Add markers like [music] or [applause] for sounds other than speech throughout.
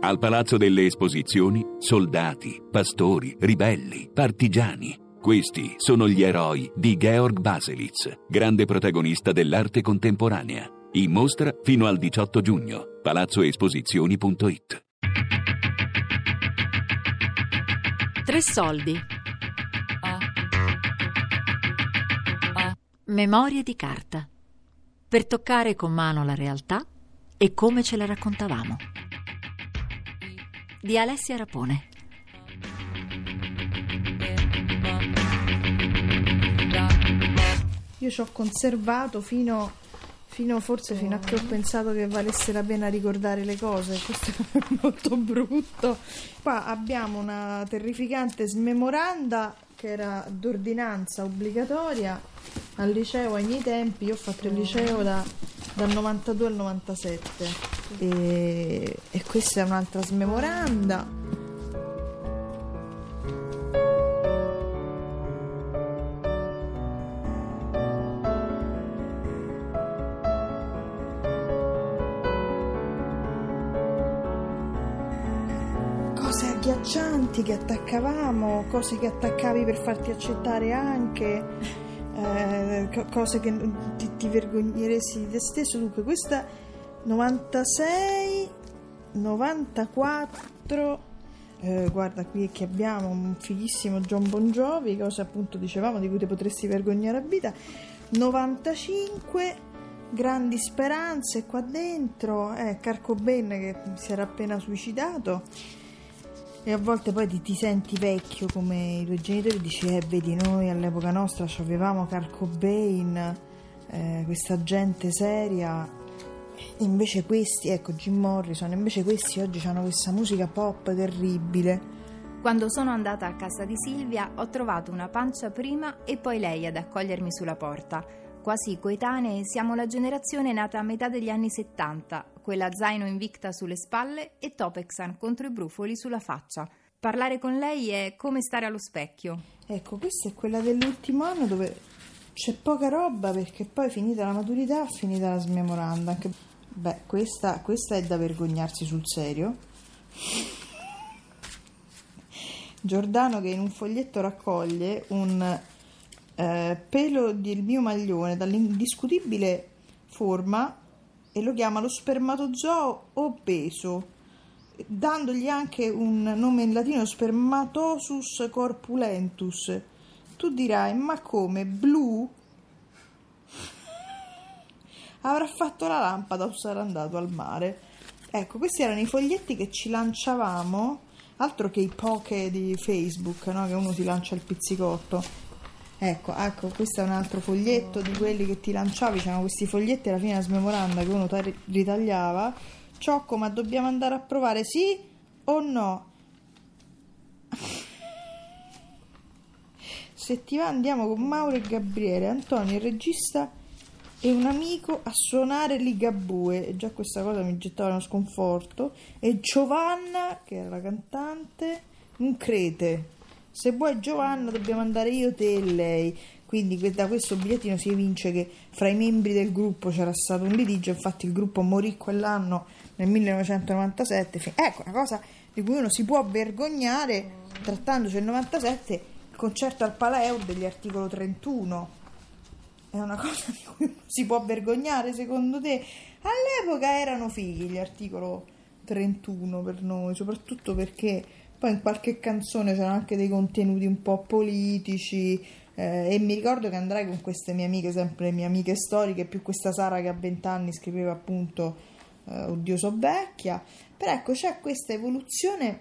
Al Palazzo delle Esposizioni, soldati, pastori, ribelli, partigiani. Questi sono gli eroi di Georg Baselitz, grande protagonista dell'arte contemporanea. In mostra fino al 18 giugno. palazzoesposizioni.it Tre soldi. Memorie di carta. Per toccare con mano la realtà e come ce la raccontavamo. Di Alessia Rapone. Io ci ho conservato fino, fino forse fino a che ho pensato che valesse la pena ricordare le cose. Questo [laughs] è molto brutto. Qua abbiamo una terrificante smemoranda che era d'ordinanza obbligatoria al liceo ai miei tempi. Io ho fatto il liceo da, dal 92 al 97 e, e questa è un'altra smemoranda. cose agghiaccianti che attaccavamo, cose che attaccavi per farti accettare anche, eh, co- cose che ti, ti vergogneresti di te stesso. Dunque, questa 96, 94. eh, guarda qui che abbiamo un fighissimo John Bon Jovi, cosa appunto dicevamo di cui ti potresti vergognare a vita. 95 grandi speranze qua dentro, eh, Carco Ben che si era appena suicidato e a volte poi ti, ti senti vecchio come i tuoi genitori dici eh vedi noi all'epoca nostra avevamo Carl Cobain eh, questa gente seria e invece questi ecco Jim Morrison invece questi oggi hanno questa musica pop terribile Quando sono andata a casa di Silvia ho trovato una pancia prima e poi lei ad accogliermi sulla porta. Quasi coetanee siamo la generazione nata a metà degli anni 70, quella zaino invicta sulle spalle e Topexan contro i brufoli sulla faccia. Parlare con lei è come stare allo specchio. ecco questa è quella dell'ultimo anno dove c'è poca roba perché poi finita la maturità finita la smemoranda anche beh questa, questa è da vergognarsi sul serio Giordano che in un foglietto raccoglie un eh, pelo del mio maglione dall'indiscutibile forma e lo chiama lo spermatozoo obeso, dandogli anche un nome in latino spermatosus corpulentus. Tu dirai, ma come blu? Avrà fatto la lampada o sarà andato al mare. Ecco, questi erano i foglietti che ci lanciavamo, altro che i poche di Facebook, no? che uno si lancia il pizzicotto. Ecco, ecco, questo è un altro foglietto di quelli che ti lanciavi, c'erano questi foglietti alla fine a smemoranda che uno tar- ritagliava. Ciocco, ma dobbiamo andare a provare sì o no? [laughs] Se ti va andiamo con Mauro e Gabriele, Antonio il regista e un amico a suonare Ligabue. E già questa cosa mi gettava uno sconforto. E Giovanna che era la cantante un crete. Se vuoi Giovanna dobbiamo andare io, te e lei. Quindi da questo bigliettino si evince che fra i membri del gruppo c'era stato un litigio. Infatti il gruppo morì quell'anno nel 1997 Fi- ecco una cosa di cui uno si può vergognare. Trattandosi del 97 il concerto al Paleur degli articolo 31 è una cosa di cui si può vergognare secondo te? All'epoca erano fighi gli articolo 31 per noi, soprattutto perché poi in qualche canzone c'erano anche dei contenuti un po' politici eh, e mi ricordo che andrai con queste mie amiche, sempre le mie amiche storiche, più questa Sara che a 20 anni scriveva appunto eh, Oddio so vecchia, però ecco c'è questa evoluzione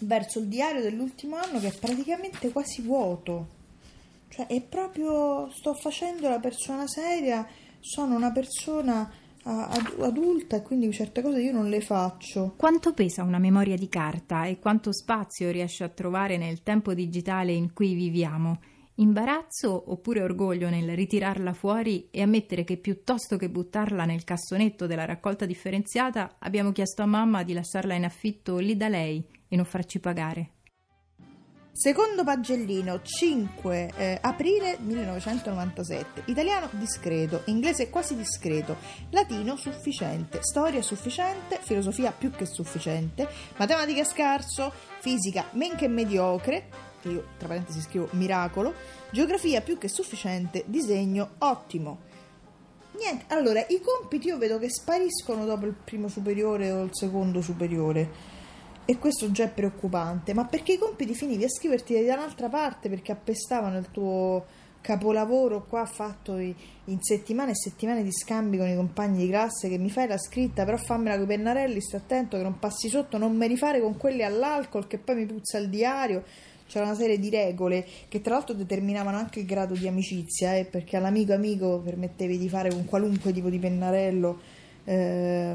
verso il diario dell'ultimo anno che è praticamente quasi vuoto. Cioè, è proprio sto facendo la persona seria, sono una persona adulta e quindi certe cose io non le faccio. Quanto pesa una memoria di carta e quanto spazio riesce a trovare nel tempo digitale in cui viviamo? Imbarazzo oppure orgoglio nel ritirarla fuori e ammettere che piuttosto che buttarla nel cassonetto della raccolta differenziata abbiamo chiesto a mamma di lasciarla in affitto lì da lei e non farci pagare. Secondo pagellino, 5 eh, aprile 1997. Italiano discreto, inglese quasi discreto, latino sufficiente, storia sufficiente, filosofia più che sufficiente, matematica scarso, fisica men che mediocre, io tra parentesi scrivo miracolo, geografia più che sufficiente, disegno ottimo. Niente, allora i compiti io vedo che spariscono dopo il primo superiore o il secondo superiore e questo già è preoccupante, ma perché i compiti finivi a scriverti da un'altra parte? Perché appestavano il tuo capolavoro qua fatto in settimane e settimane di scambi con i compagni di classe che mi fai la scritta però fammela con i pennarelli sta attento che non passi sotto non mi rifare con quelli all'alcol che poi mi puzza il diario. C'era una serie di regole che tra l'altro determinavano anche il grado di amicizia eh, perché all'amico amico permettevi di fare con qualunque tipo di pennarello eh,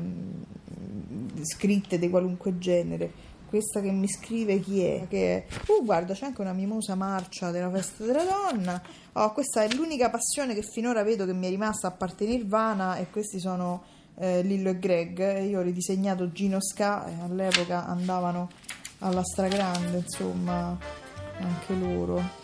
scritte di qualunque genere. Questa che mi scrive chi è? Che è? Uh, guarda, c'è anche una mimosa marcia della festa della donna. Oh, questa è l'unica passione che finora vedo che mi è rimasta a parte Nirvana e questi sono eh, Lillo e Greg. Io ho ridisegnato Gino Ska e all'epoca andavano alla stragrande, insomma, anche loro.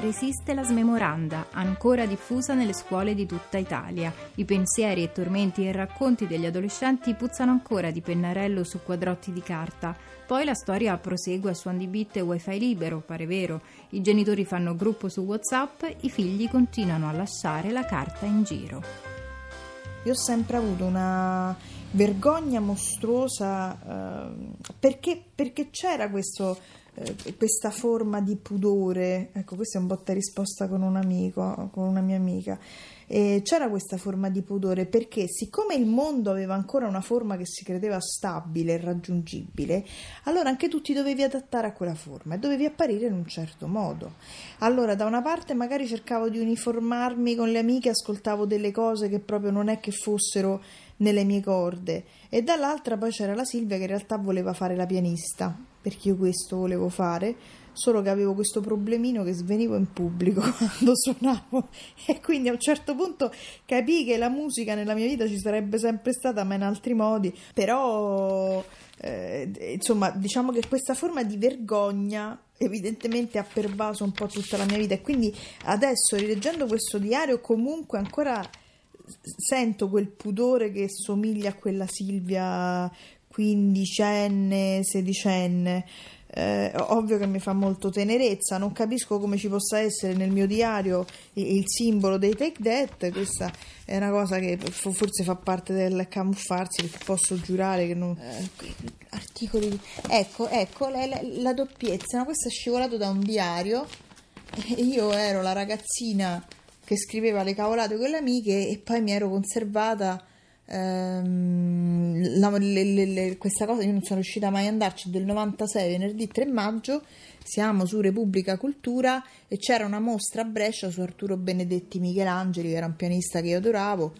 Resiste la smemoranda, ancora diffusa nelle scuole di tutta Italia. I pensieri e tormenti e racconti degli adolescenti puzzano ancora di pennarello su quadrotti di carta. Poi la storia prosegue a suon di bit e wifi libero, pare vero. I genitori fanno gruppo su WhatsApp, i figli continuano a lasciare la carta in giro. Io ho sempre avuto una vergogna mostruosa eh, perché, perché c'era questo eh, questa forma di pudore, ecco questa è un botta risposta con un amico, con una mia amica, e c'era questa forma di pudore perché siccome il mondo aveva ancora una forma che si credeva stabile e raggiungibile, allora anche tu ti dovevi adattare a quella forma e dovevi apparire in un certo modo. Allora da una parte magari cercavo di uniformarmi con le amiche, ascoltavo delle cose che proprio non è che fossero nelle mie corde e dall'altra poi c'era la Silvia che in realtà voleva fare la pianista perché io questo volevo fare solo che avevo questo problemino che svenivo in pubblico [laughs] quando suonavo. E quindi a un certo punto capii che la musica nella mia vita ci sarebbe sempre stata ma in altri modi. Però eh, insomma diciamo che questa forma di vergogna evidentemente ha pervaso un po' tutta la mia vita. E quindi adesso rileggendo questo diario comunque ancora sento quel pudore che somiglia a quella Silvia quindicenne, sedicenne. Eh, ovvio che mi fa molto tenerezza, non capisco come ci possa essere nel mio diario il, il simbolo dei Take That, questa è una cosa che forse fa parte del camuffarsi, perché posso giurare che non... Eh, articoli... Ecco, ecco, la, la, la doppiezza, no? questo è scivolato da un diario e io ero la ragazzina che scriveva le cavolate con le amiche e poi mi ero conservata ehm, le, le, le, questa cosa io non sono riuscita mai ad andarci del 96 venerdì 3 maggio siamo su Repubblica Cultura e c'era una mostra a Brescia su Arturo Benedetti Michelangeli che era un pianista che io adoravo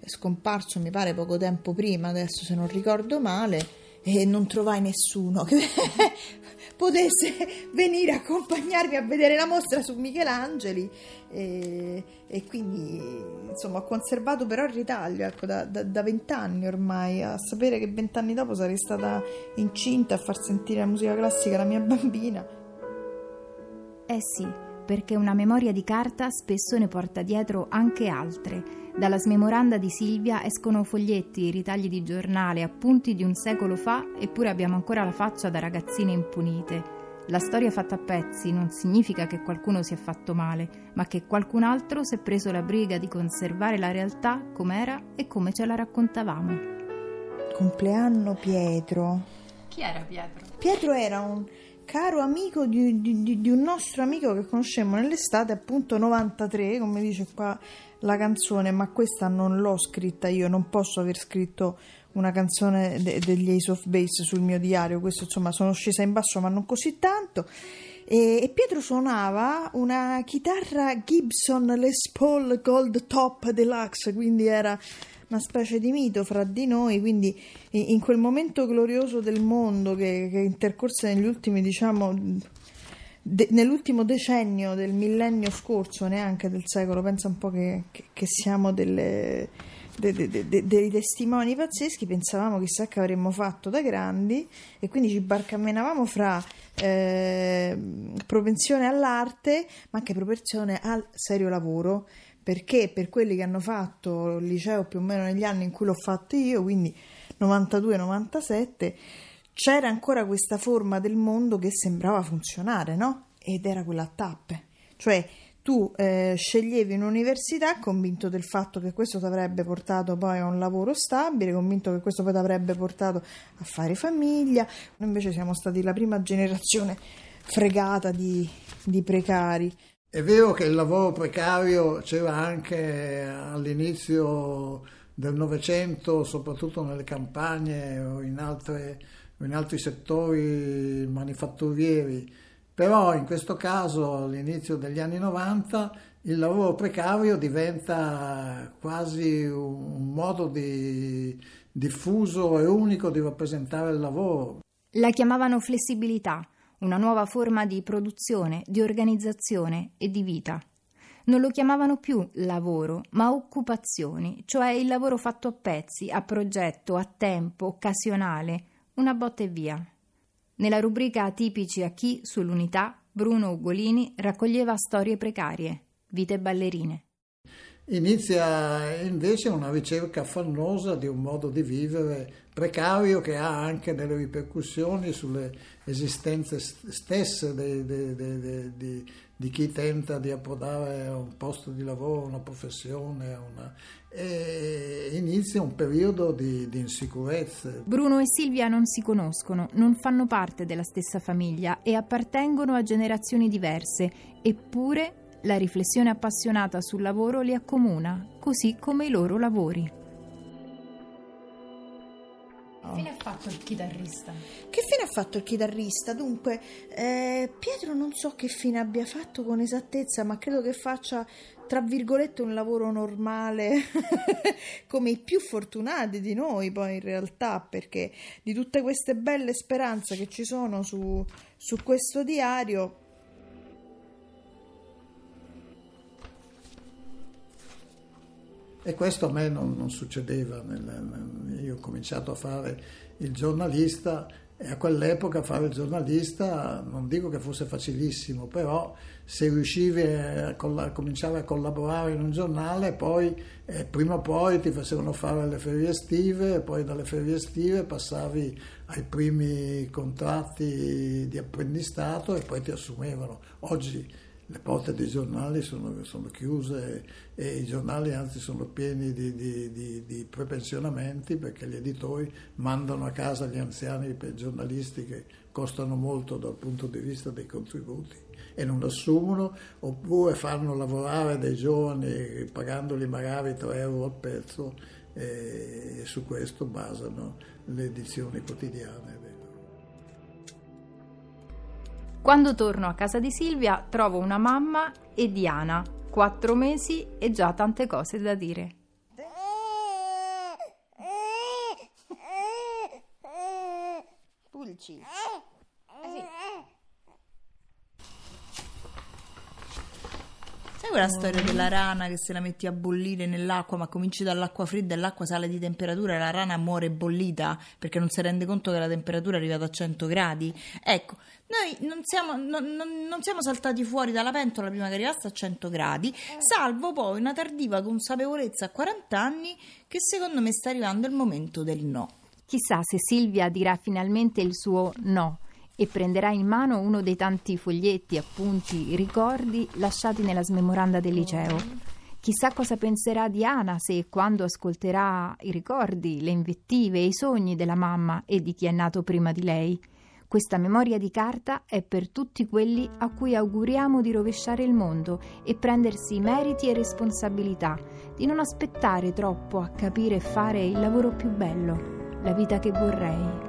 è scomparso mi pare poco tempo prima adesso se non ricordo male e non trovai nessuno [laughs] potesse [laughs] venire a accompagnarmi a vedere la mostra su Michelangeli e, e quindi insomma ho conservato però il ritaglio ecco, da vent'anni ormai. A sapere che vent'anni dopo sarei stata incinta a far sentire la musica classica alla mia bambina. Eh sì perché una memoria di carta spesso ne porta dietro anche altre dalla smemoranda di Silvia escono foglietti, ritagli di giornale, appunti di un secolo fa, eppure abbiamo ancora la faccia da ragazzine impunite. La storia fatta a pezzi non significa che qualcuno si è fatto male, ma che qualcun altro si è preso la briga di conservare la realtà com'era e come ce la raccontavamo. Compleanno Pietro. Chi era Pietro? Pietro era un caro amico di, di, di un nostro amico che conoscemmo nell'estate, appunto 93, come dice qua la canzone, ma questa non l'ho scritta io, non posso aver scritto una canzone de- degli Ace of Base sul mio diario, questo insomma sono scesa in basso ma non così tanto. E, Pietro suonava una chitarra Gibson Les Paul Gold Top Deluxe, quindi era una specie di mito fra di noi, quindi in quel momento glorioso del mondo che, che intercorse negli ultimi, diciamo, de, nell'ultimo decennio del millennio scorso, neanche del secolo, pensa un po' che, che, che siamo delle dei, dei, dei testimoni pazzeschi, pensavamo chissà che avremmo fatto da grandi e quindi ci barcamenavamo fra eh, propensione all'arte ma anche propensione al serio lavoro perché per quelli che hanno fatto il liceo più o meno negli anni in cui l'ho fatto io, quindi 92-97, c'era ancora questa forma del mondo che sembrava funzionare, no? Ed era quella a tappe, cioè tu eh, sceglievi un'università convinto del fatto che questo ti avrebbe portato poi a un lavoro stabile, convinto che questo poi ti avrebbe portato a fare famiglia. Noi invece siamo stati la prima generazione fregata di, di precari. È vero che il lavoro precario c'era anche all'inizio del Novecento, soprattutto nelle campagne o in, altre, in altri settori manifatturieri però in questo caso all'inizio degli anni 90 il lavoro precario diventa quasi un modo di, diffuso e unico di rappresentare il lavoro. La chiamavano flessibilità, una nuova forma di produzione, di organizzazione e di vita. Non lo chiamavano più lavoro, ma occupazioni, cioè il lavoro fatto a pezzi, a progetto, a tempo, occasionale, una botta via. Nella rubrica Atipici a chi sull'unità, Bruno Ugolini raccoglieva storie precarie, vite ballerine. Inizia invece una ricerca affannosa di un modo di vivere precario che ha anche delle ripercussioni sulle esistenze stesse de, de, de, di chi tenta di approdare a un posto di lavoro, una professione, una... e inizia un periodo di, di insicurezze. Bruno e Silvia non si conoscono, non fanno parte della stessa famiglia e appartengono a generazioni diverse, eppure la riflessione appassionata sul lavoro li accomuna, così come i loro lavori. Che fine ha fatto il chitarrista? Che fine ha fatto il chitarrista? Dunque, eh, Pietro non so che fine abbia fatto con esattezza, ma credo che faccia, tra virgolette, un lavoro normale, [laughs] come i più fortunati di noi poi in realtà, perché di tutte queste belle speranze che ci sono su, su questo diario E questo a me non, non succedeva. Nel, io ho cominciato a fare il giornalista e a quell'epoca fare il giornalista non dico che fosse facilissimo, però se riuscivi a, colla- cominciare a collaborare in un giornale, poi eh, prima o poi ti facevano fare le ferie estive, e poi dalle ferie estive passavi ai primi contratti di apprendistato e poi ti assumevano. Oggi le porte dei giornali sono, sono, chiuse e i giornali anzi sono pieni di, di, di, di, prepensionamenti perché gli editori mandano a casa gli anziani per giornalisti che costano molto dal punto di vista dei contributi e non assumono oppure fanno lavorare dei giovani pagandoli magari 3 euro al pezzo e su questo basano le edizioni quotidiane. Quando torno a casa di Silvia trovo una mamma e Diana, quattro mesi e già tante cose da dire. Pulci. Sai quella storia della rana che se la metti a bollire nell'acqua, ma cominci dall'acqua fredda e l'acqua sale di temperatura e la rana muore bollita perché non si rende conto che la temperatura è arrivata a 100 gradi? Ecco, noi non siamo, non, non, non siamo saltati fuori dalla pentola prima che arrivasse a 100 gradi, salvo poi una tardiva consapevolezza a 40 anni che secondo me sta arrivando il momento del no. Chissà se Silvia dirà finalmente il suo no e prenderà in mano uno dei tanti foglietti, appunti, ricordi lasciati nella smemoranda del liceo. Chissà cosa penserà Diana se quando ascolterà i ricordi, le invettive e i sogni della mamma e di chi è nato prima di lei. Questa memoria di carta è per tutti quelli a cui auguriamo di rovesciare il mondo e prendersi meriti e responsabilità, di non aspettare troppo a capire e fare il lavoro più bello, la vita che vorrei.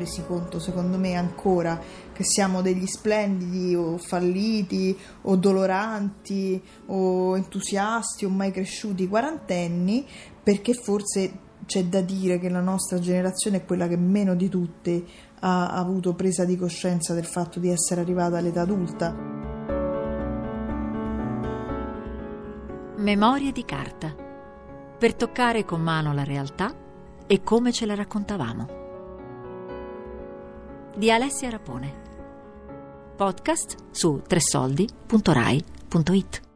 Resi conto, secondo me, ancora che siamo degli splendidi o falliti o doloranti o entusiasti o mai cresciuti quarantenni, perché forse c'è da dire che la nostra generazione è quella che meno di tutte ha avuto presa di coscienza del fatto di essere arrivata all'età adulta. Memorie di carta. Per toccare con mano la realtà e come ce la raccontavamo. Di Alessia Rapone. Podcast su tressoldi.rai.it.